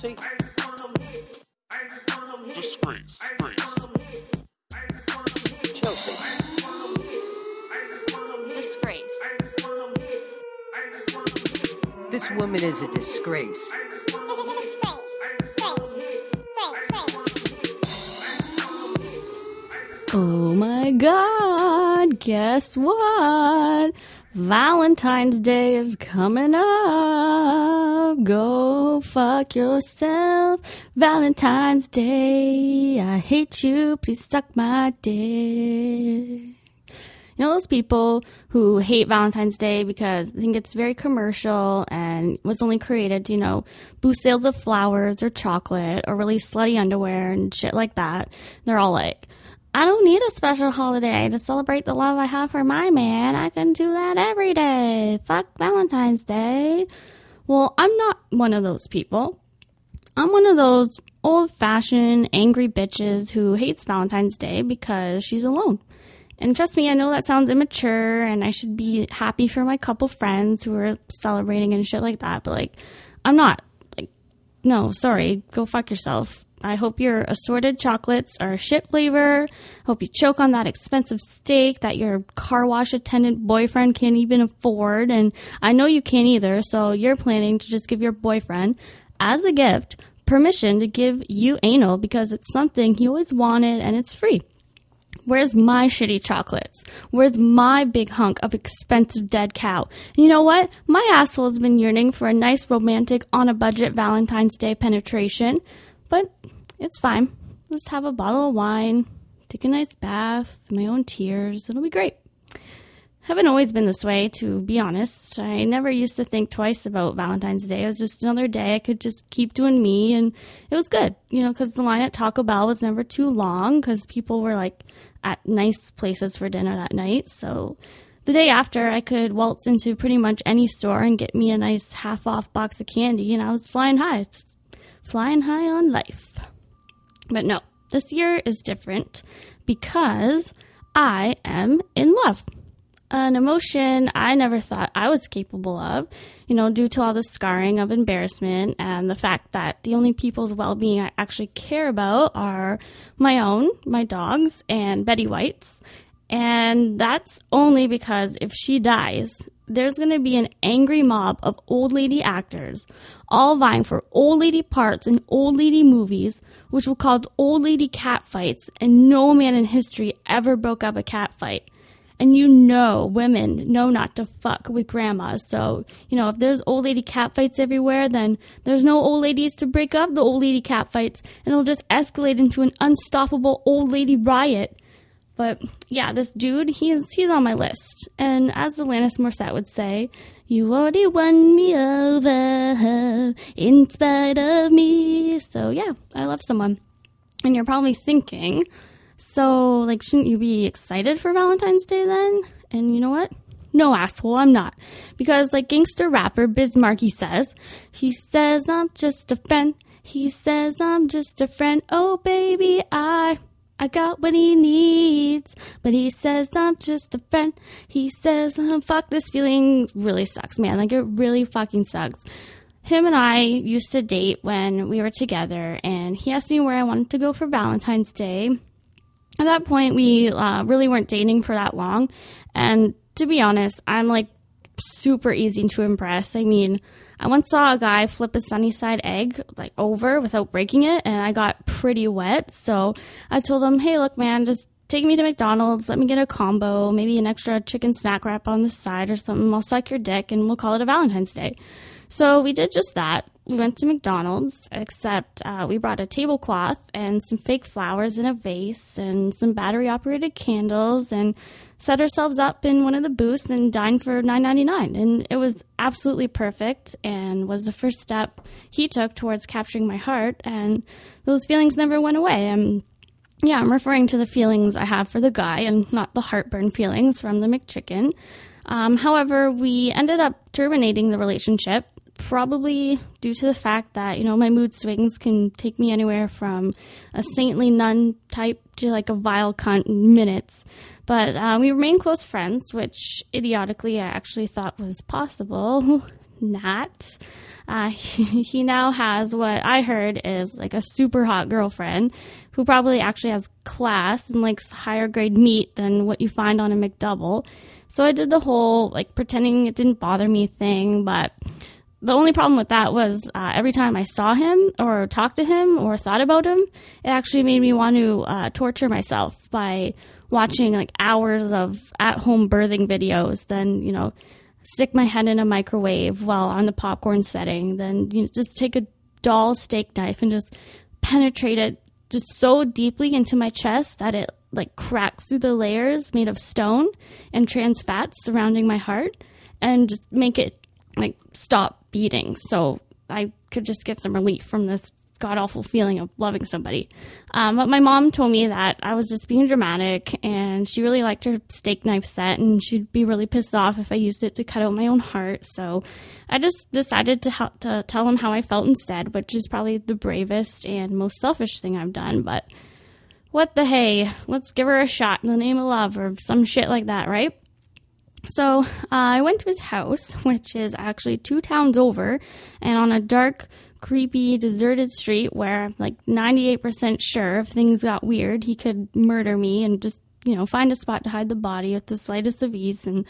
Chelsea? Disgrace. Disgrace. Chelsea. Disgrace. This woman is a disgrace. Oh my god, guess what? Valentine's Day is coming up. Go fuck yourself. Valentine's Day. I hate you. Please suck my dick. You know those people who hate Valentine's Day because they think it's very commercial and was only created to, you know, boost sales of flowers or chocolate or really slutty underwear and shit like that. They're all like, I don't need a special holiday to celebrate the love I have for my man. I can do that every day. Fuck Valentine's Day. Well, I'm not one of those people. I'm one of those old fashioned angry bitches who hates Valentine's Day because she's alone. And trust me, I know that sounds immature and I should be happy for my couple friends who are celebrating and shit like that, but like, I'm not. Like, no, sorry, go fuck yourself. I hope your assorted chocolates are shit flavor. Hope you choke on that expensive steak that your car wash attendant boyfriend can't even afford. And I know you can't either, so you're planning to just give your boyfriend, as a gift, permission to give you anal because it's something he always wanted and it's free. Where's my shitty chocolates? Where's my big hunk of expensive dead cow? You know what? My asshole's been yearning for a nice romantic on a budget Valentine's Day penetration, but it's fine. Let's have a bottle of wine, take a nice bath, my own tears. It'll be great. Haven't always been this way, to be honest. I never used to think twice about Valentine's Day. It was just another day I could just keep doing me, and it was good, you know, because the line at Taco Bell was never too long because people were like at nice places for dinner that night. So the day after, I could waltz into pretty much any store and get me a nice half off box of candy, and I was flying high, just flying high on life. But no, this year is different because I am in love. An emotion I never thought I was capable of, you know, due to all the scarring of embarrassment and the fact that the only people's well being I actually care about are my own, my dogs, and Betty White's. And that's only because if she dies, there's going to be an angry mob of old lady actors all vying for old lady parts in old lady movies, which will cause old lady cat fights, and no man in history ever broke up a cat fight. And you know, women know not to fuck with grandmas. So, you know, if there's old lady cat fights everywhere, then there's no old ladies to break up the old lady cat fights, and it'll just escalate into an unstoppable old lady riot. But yeah, this dude, he's he's on my list. And as Alanis Morissette would say, you already won me over in spite of me. So yeah, I love someone. And you're probably thinking, so like shouldn't you be excited for Valentine's Day then? And you know what? No, asshole, I'm not. Because, like gangster rapper Biz Markie says, he says, I'm just a friend. He says, I'm just a friend. Oh, baby, I I got what he needs, but he says I'm just a friend. He says, fuck, this feeling really sucks, man. Like, it really fucking sucks. Him and I used to date when we were together, and he asked me where I wanted to go for Valentine's Day. At that point, we uh, really weren't dating for that long, and to be honest, I'm like super easy to impress. I mean, I once saw a guy flip a sunny side egg like over without breaking it, and I got pretty wet. So I told him, "Hey, look, man, just take me to McDonald's. Let me get a combo, maybe an extra chicken snack wrap on the side or something. I'll suck your dick, and we'll call it a Valentine's Day." So we did just that. We went to McDonald's, except uh, we brought a tablecloth and some fake flowers in a vase and some battery operated candles and set ourselves up in one of the booths and dined for $9.99. And it was absolutely perfect and was the first step he took towards capturing my heart. And those feelings never went away. And yeah, I'm referring to the feelings I have for the guy and not the heartburn feelings from the McChicken. Um, however, we ended up terminating the relationship probably due to the fact that you know my mood swings can take me anywhere from a saintly nun type to like a vile cunt in minutes but uh, we remain close friends which idiotically i actually thought was possible Not. Uh, he, he now has what I heard is like a super hot girlfriend who probably actually has class and likes higher grade meat than what you find on a McDouble. So I did the whole like pretending it didn't bother me thing, but the only problem with that was uh, every time I saw him or talked to him or thought about him, it actually made me want to uh, torture myself by watching like hours of at home birthing videos. Then, you know, stick my head in a microwave while on the popcorn setting. Then, you know, just take a dull steak knife and just penetrate it just so deeply into my chest that it like cracks through the layers made of stone and trans fats surrounding my heart and just make it like stop beating so I could just get some relief from this god awful feeling of loving somebody. Um, but my mom told me that I was just being dramatic and she really liked her steak knife set and she'd be really pissed off if I used it to cut out my own heart. So I just decided to, help, to tell him how I felt instead, which is probably the bravest and most selfish thing I've done. But what the hey, let's give her a shot in the name of love or some shit like that, right? So uh, I went to his house, which is actually two towns over, and on a dark, creepy, deserted street where I'm like 98% sure if things got weird, he could murder me and just, you know, find a spot to hide the body with the slightest of ease. And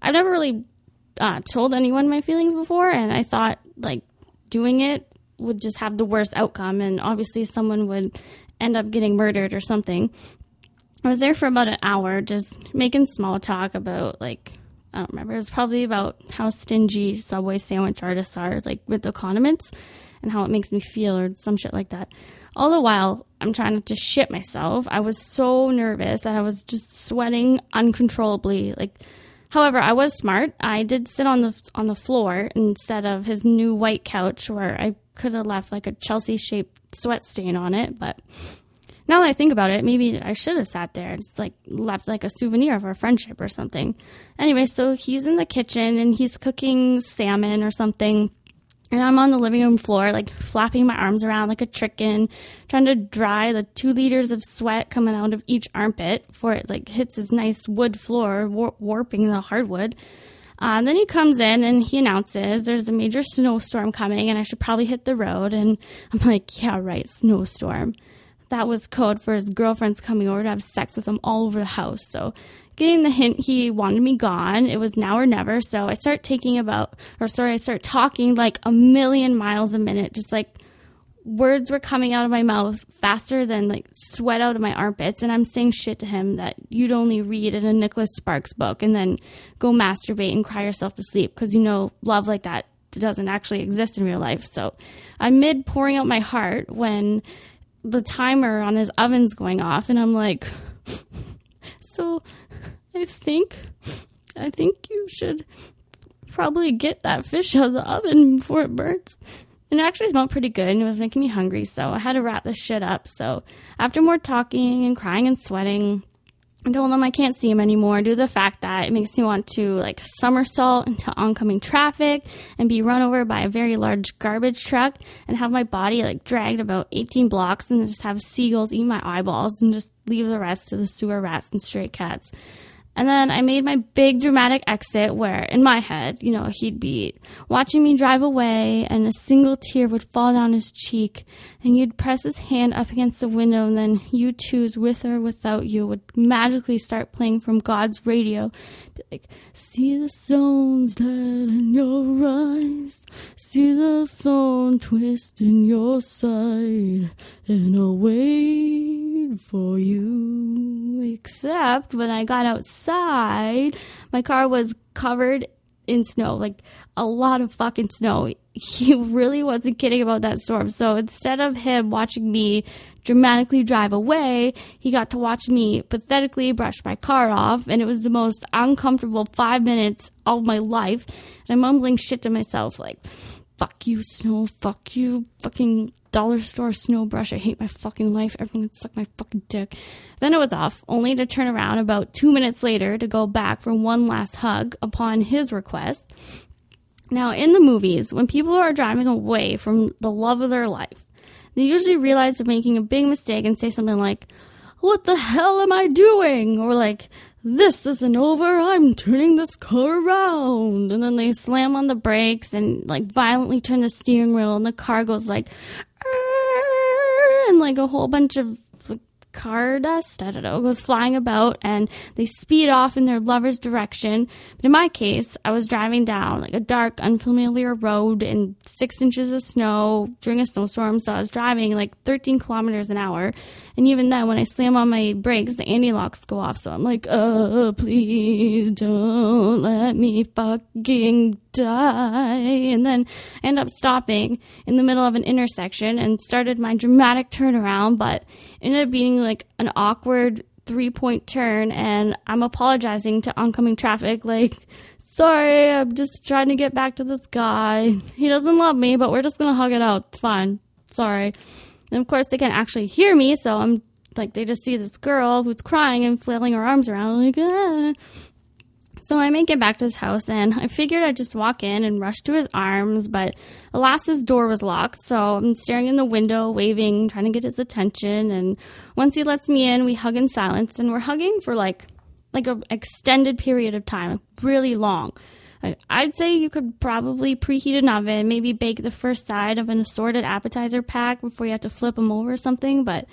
I've never really uh, told anyone my feelings before, and I thought like doing it would just have the worst outcome, and obviously someone would end up getting murdered or something. I was there for about an hour just making small talk about like I don't remember. It was probably about how stingy Subway sandwich artists are, like with the condiments and how it makes me feel or some shit like that. All the while, I'm trying to just shit myself. I was so nervous that I was just sweating uncontrollably. Like, however, I was smart. I did sit on the on the floor instead of his new white couch where I could have left like a Chelsea shaped sweat stain on it, but now that I think about it, maybe I should have sat there. It's like left like a souvenir of our friendship or something. Anyway, so he's in the kitchen and he's cooking salmon or something. And I'm on the living room floor, like flapping my arms around like a chicken, trying to dry the two liters of sweat coming out of each armpit before it like hits his nice wood floor, war- warping the hardwood. Uh, then he comes in and he announces there's a major snowstorm coming and I should probably hit the road. And I'm like, yeah, right, snowstorm that was code for his girlfriends coming over to have sex with him all over the house. So, getting the hint he wanted me gone, it was now or never. So, I start taking about, or sorry, I start talking like a million miles a minute, just like words were coming out of my mouth faster than like sweat out of my armpits and i'm saying shit to him that you'd only read in a nicholas sparks book and then go masturbate and cry yourself to sleep because you know love like that doesn't actually exist in real life so i'm mid pouring out my heart when the timer on his oven's going off and I'm like so I think I think you should probably get that fish out of the oven before it burns. And it actually smelled pretty good and it was making me hungry, so I had to wrap this shit up. So after more talking and crying and sweating, I told him I can't see him anymore due to the fact that it makes me want to like somersault into oncoming traffic and be run over by a very large garbage truck and have my body like dragged about 18 blocks and just have seagulls eat my eyeballs and just leave the rest to the sewer rats and stray cats. And then I made my big dramatic exit where, in my head, you know, he'd be watching me drive away and a single tear would fall down his cheek and you'd press his hand up against the window and then U2's With or Without You would magically start playing from God's radio. Be like, see the stones dead in your eyes, see the thorn twist in your side, and I'll for you. Except when I got outside, my car was covered in snow, like a lot of fucking snow. He really wasn't kidding about that storm. So instead of him watching me dramatically drive away, he got to watch me pathetically brush my car off. And it was the most uncomfortable five minutes of my life. And I'm mumbling shit to myself like, fuck you, snow, fuck you, fucking dollar store snow brush. I hate my fucking life. Everyone can suck my fucking dick. Then it was off, only to turn around about two minutes later to go back for one last hug upon his request. Now, in the movies, when people are driving away from the love of their life, they usually realize they're making a big mistake and say something like, What the hell am I doing? Or like, this isn't over. I'm turning this car around. And then they slam on the brakes and like violently turn the steering wheel, and the car goes like, and like a whole bunch of car dust, I don't know, goes flying about and they speed off in their lover's direction. But in my case, I was driving down like a dark, unfamiliar road in six inches of snow during a snowstorm. So I was driving like 13 kilometers an hour. And even then, when I slam on my brakes, the anti locks go off. So I'm like, oh, please don't let me fucking die. And then I end up stopping in the middle of an intersection and started my dramatic turnaround, but ended up being like an awkward three point turn. And I'm apologizing to oncoming traffic, like, sorry, I'm just trying to get back to this guy. He doesn't love me, but we're just gonna hug it out. It's fine. Sorry. And of course, they can't actually hear me, so I'm like, they just see this girl who's crying and flailing her arms around, like, ah. So I make it back to his house and I figured I'd just walk in and rush to his arms, but alas, his door was locked. So I'm staring in the window, waving, trying to get his attention. And once he lets me in, we hug in silence and we're hugging for like, like an extended period of time, really long. I'd say you could probably preheat an oven, maybe bake the first side of an assorted appetizer pack before you have to flip them over or something, but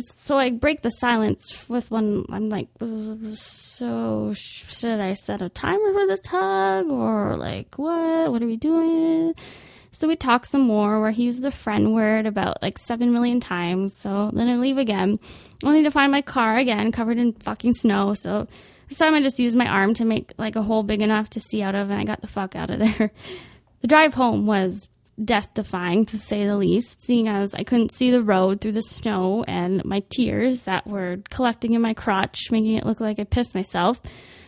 so I break the silence with one. I'm like, so should I set a timer for this hug or like what? What are we doing? So we talk some more where he used the friend word about like seven million times. So then I leave again, only to find my car again covered in fucking snow. So this time I just used my arm to make like a hole big enough to see out of, and I got the fuck out of there. The drive home was death defying to say the least, seeing as I couldn't see the road through the snow and my tears that were collecting in my crotch, making it look like I pissed myself.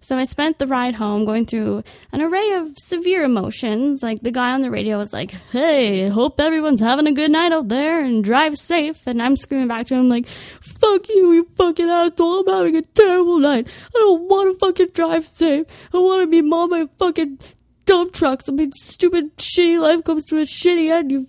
So I spent the ride home going through an array of severe emotions. Like the guy on the radio was like, Hey, hope everyone's having a good night out there and drive safe. And I'm screaming back to him like, Fuck you, you fucking asshole. I'm having a terrible night. I don't want to fucking drive safe. I want to be mom my fucking dump trucks. I mean, stupid, shitty life comes to a shitty end, you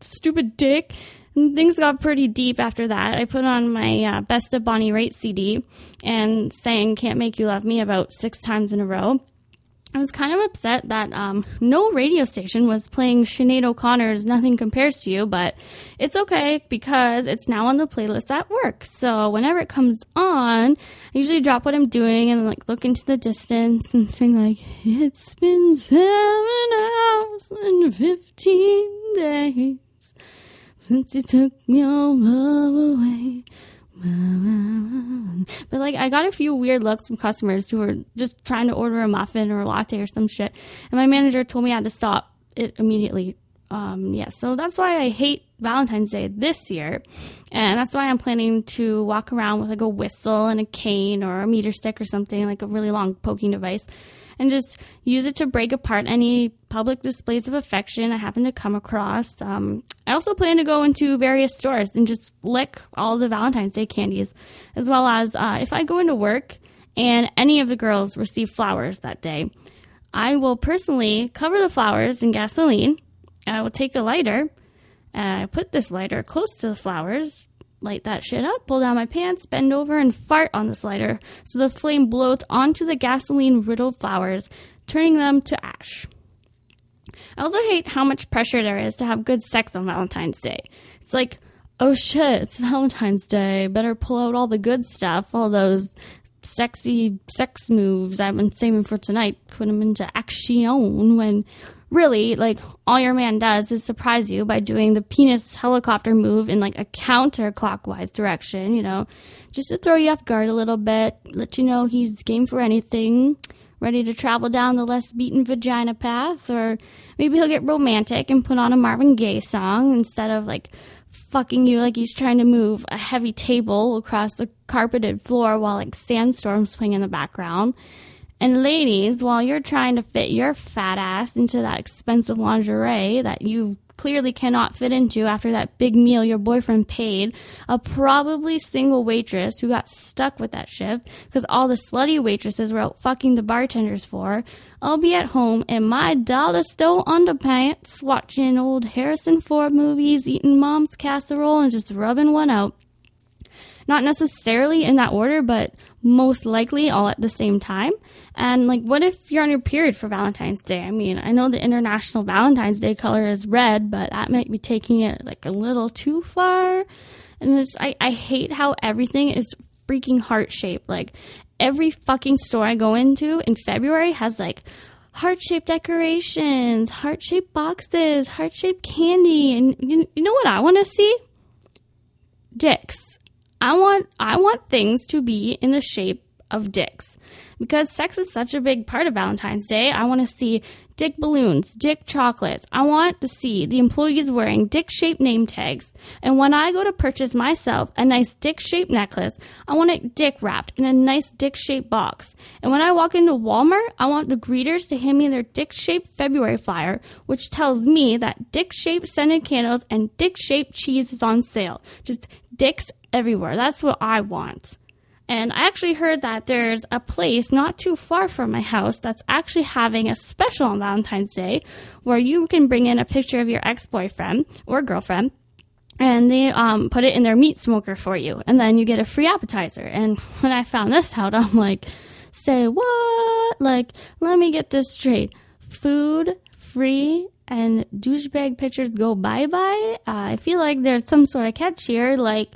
stupid dick. Things got pretty deep after that. I put on my uh, Best of Bonnie Raitt CD and sang Can't Make You Love Me about six times in a row. I was kind of upset that um, no radio station was playing Sinead O'Connor's Nothing Compares to You, but it's okay because it's now on the playlist at work. So whenever it comes on, I usually drop what I'm doing and like look into the distance and sing like, It's been seven hours and 15 days since you took your love away. But like, I got a few weird looks from customers who were just trying to order a muffin or a latte or some shit, and my manager told me I had to stop it immediately. Um, yeah, so that's why I hate Valentine's Day this year, and that's why I'm planning to walk around with like a whistle and a cane or a meter stick or something like a really long poking device and just use it to break apart any public displays of affection I happen to come across. Um, I also plan to go into various stores and just lick all the Valentine's Day candies, as well as uh, if I go into work and any of the girls receive flowers that day, I will personally cover the flowers in gasoline. I will take a lighter. I put this lighter close to the flowers, light that shit up, pull down my pants, bend over, and fart on the lighter so the flame blows onto the gasoline riddled flowers, turning them to ash. I also hate how much pressure there is to have good sex on Valentine's Day. It's like, oh shit, it's Valentine's Day. Better pull out all the good stuff, all those sexy sex moves I've been saving for tonight, put them into action when really, like, all your man does is surprise you by doing the penis helicopter move in like a counterclockwise direction, you know, just to throw you off guard a little bit, let you know he's game for anything, ready to travel down the less beaten vagina path, or maybe he'll get romantic and put on a Marvin Gaye song instead of like fucking you like he's trying to move a heavy table across the carpeted floor while like sandstorms swing in the background. And ladies, while you're trying to fit your fat ass into that expensive lingerie that you clearly cannot fit into after that big meal your boyfriend paid, a probably single waitress who got stuck with that shift because all the slutty waitresses were out fucking the bartenders for, I'll be at home in my dollar store underpants watching old Harrison Ford movies, eating mom's casserole, and just rubbing one out. Not necessarily in that order, but most likely all at the same time. And like, what if you're on your period for Valentine's Day? I mean, I know the International Valentine's Day color is red, but that might be taking it like a little too far. And it's, I, I hate how everything is freaking heart shaped. Like, every fucking store I go into in February has like heart shaped decorations, heart shaped boxes, heart shaped candy. And you, you know what I want to see? Dicks. I want I want things to be in the shape of dicks. Because sex is such a big part of Valentine's Day, I want to see dick balloons, dick chocolates. I want to see the employees wearing dick shaped name tags. And when I go to purchase myself a nice dick shaped necklace, I want it dick wrapped in a nice dick shaped box. And when I walk into Walmart, I want the greeters to hand me their dick shaped February flyer, which tells me that dick shaped scented candles and dick shaped cheese is on sale. Just dicks everywhere. That's what I want. And I actually heard that there's a place not too far from my house that's actually having a special on Valentine's Day where you can bring in a picture of your ex boyfriend or girlfriend and they um, put it in their meat smoker for you. And then you get a free appetizer. And when I found this out, I'm like, say what? Like, let me get this straight. Food free and douchebag pictures go bye bye. Uh, I feel like there's some sort of catch here. Like,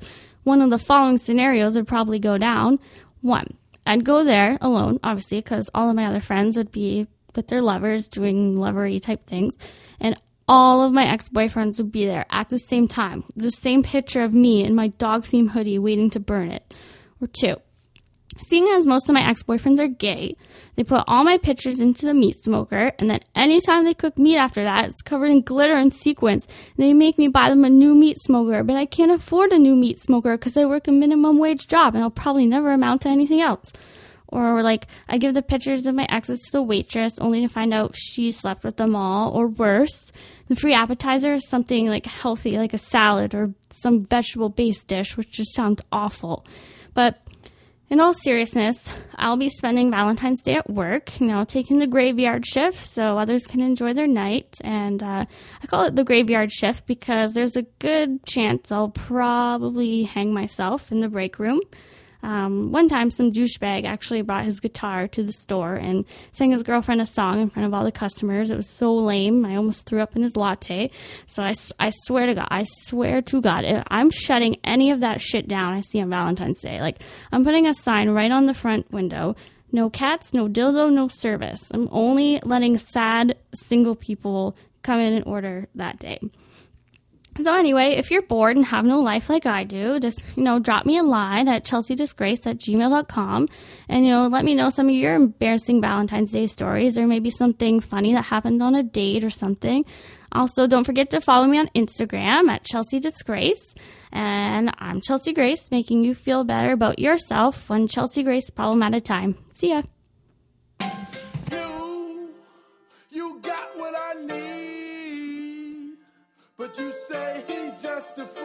one of the following scenarios would probably go down. One, I'd go there alone, obviously, because all of my other friends would be with their lovers doing lovery type things. And all of my ex boyfriends would be there at the same time. The same picture of me in my dog theme hoodie waiting to burn it. Or two, Seeing as most of my ex boyfriends are gay, they put all my pictures into the meat smoker, and then anytime they cook meat after that, it's covered in glitter and sequins. They make me buy them a new meat smoker, but I can't afford a new meat smoker because I work a minimum wage job and I'll probably never amount to anything else. Or like, I give the pictures of my exes to the waitress only to find out she slept with them all, or worse. The free appetizer is something like healthy, like a salad or some vegetable based dish, which just sounds awful. But in all seriousness, I'll be spending Valentine's Day at work, you know, taking the graveyard shift so others can enjoy their night. And uh, I call it the graveyard shift because there's a good chance I'll probably hang myself in the break room. Um, one time, some douchebag actually brought his guitar to the store and sang his girlfriend a song in front of all the customers. It was so lame. I almost threw up in his latte. So I, I swear to God, I swear to God, I'm shutting any of that shit down I see on Valentine's Day. Like, I'm putting a sign right on the front window. No cats, no dildo, no service. I'm only letting sad single people come in and order that day. So anyway, if you're bored and have no life like I do, just, you know, drop me a line at chelseadisgrace at gmail.com and, you know, let me know some of your embarrassing Valentine's Day stories or maybe something funny that happened on a date or something. Also, don't forget to follow me on Instagram at Chelsea Disgrace. And I'm Chelsea Grace, making you feel better about yourself one Chelsea Grace problem at a time. See ya. But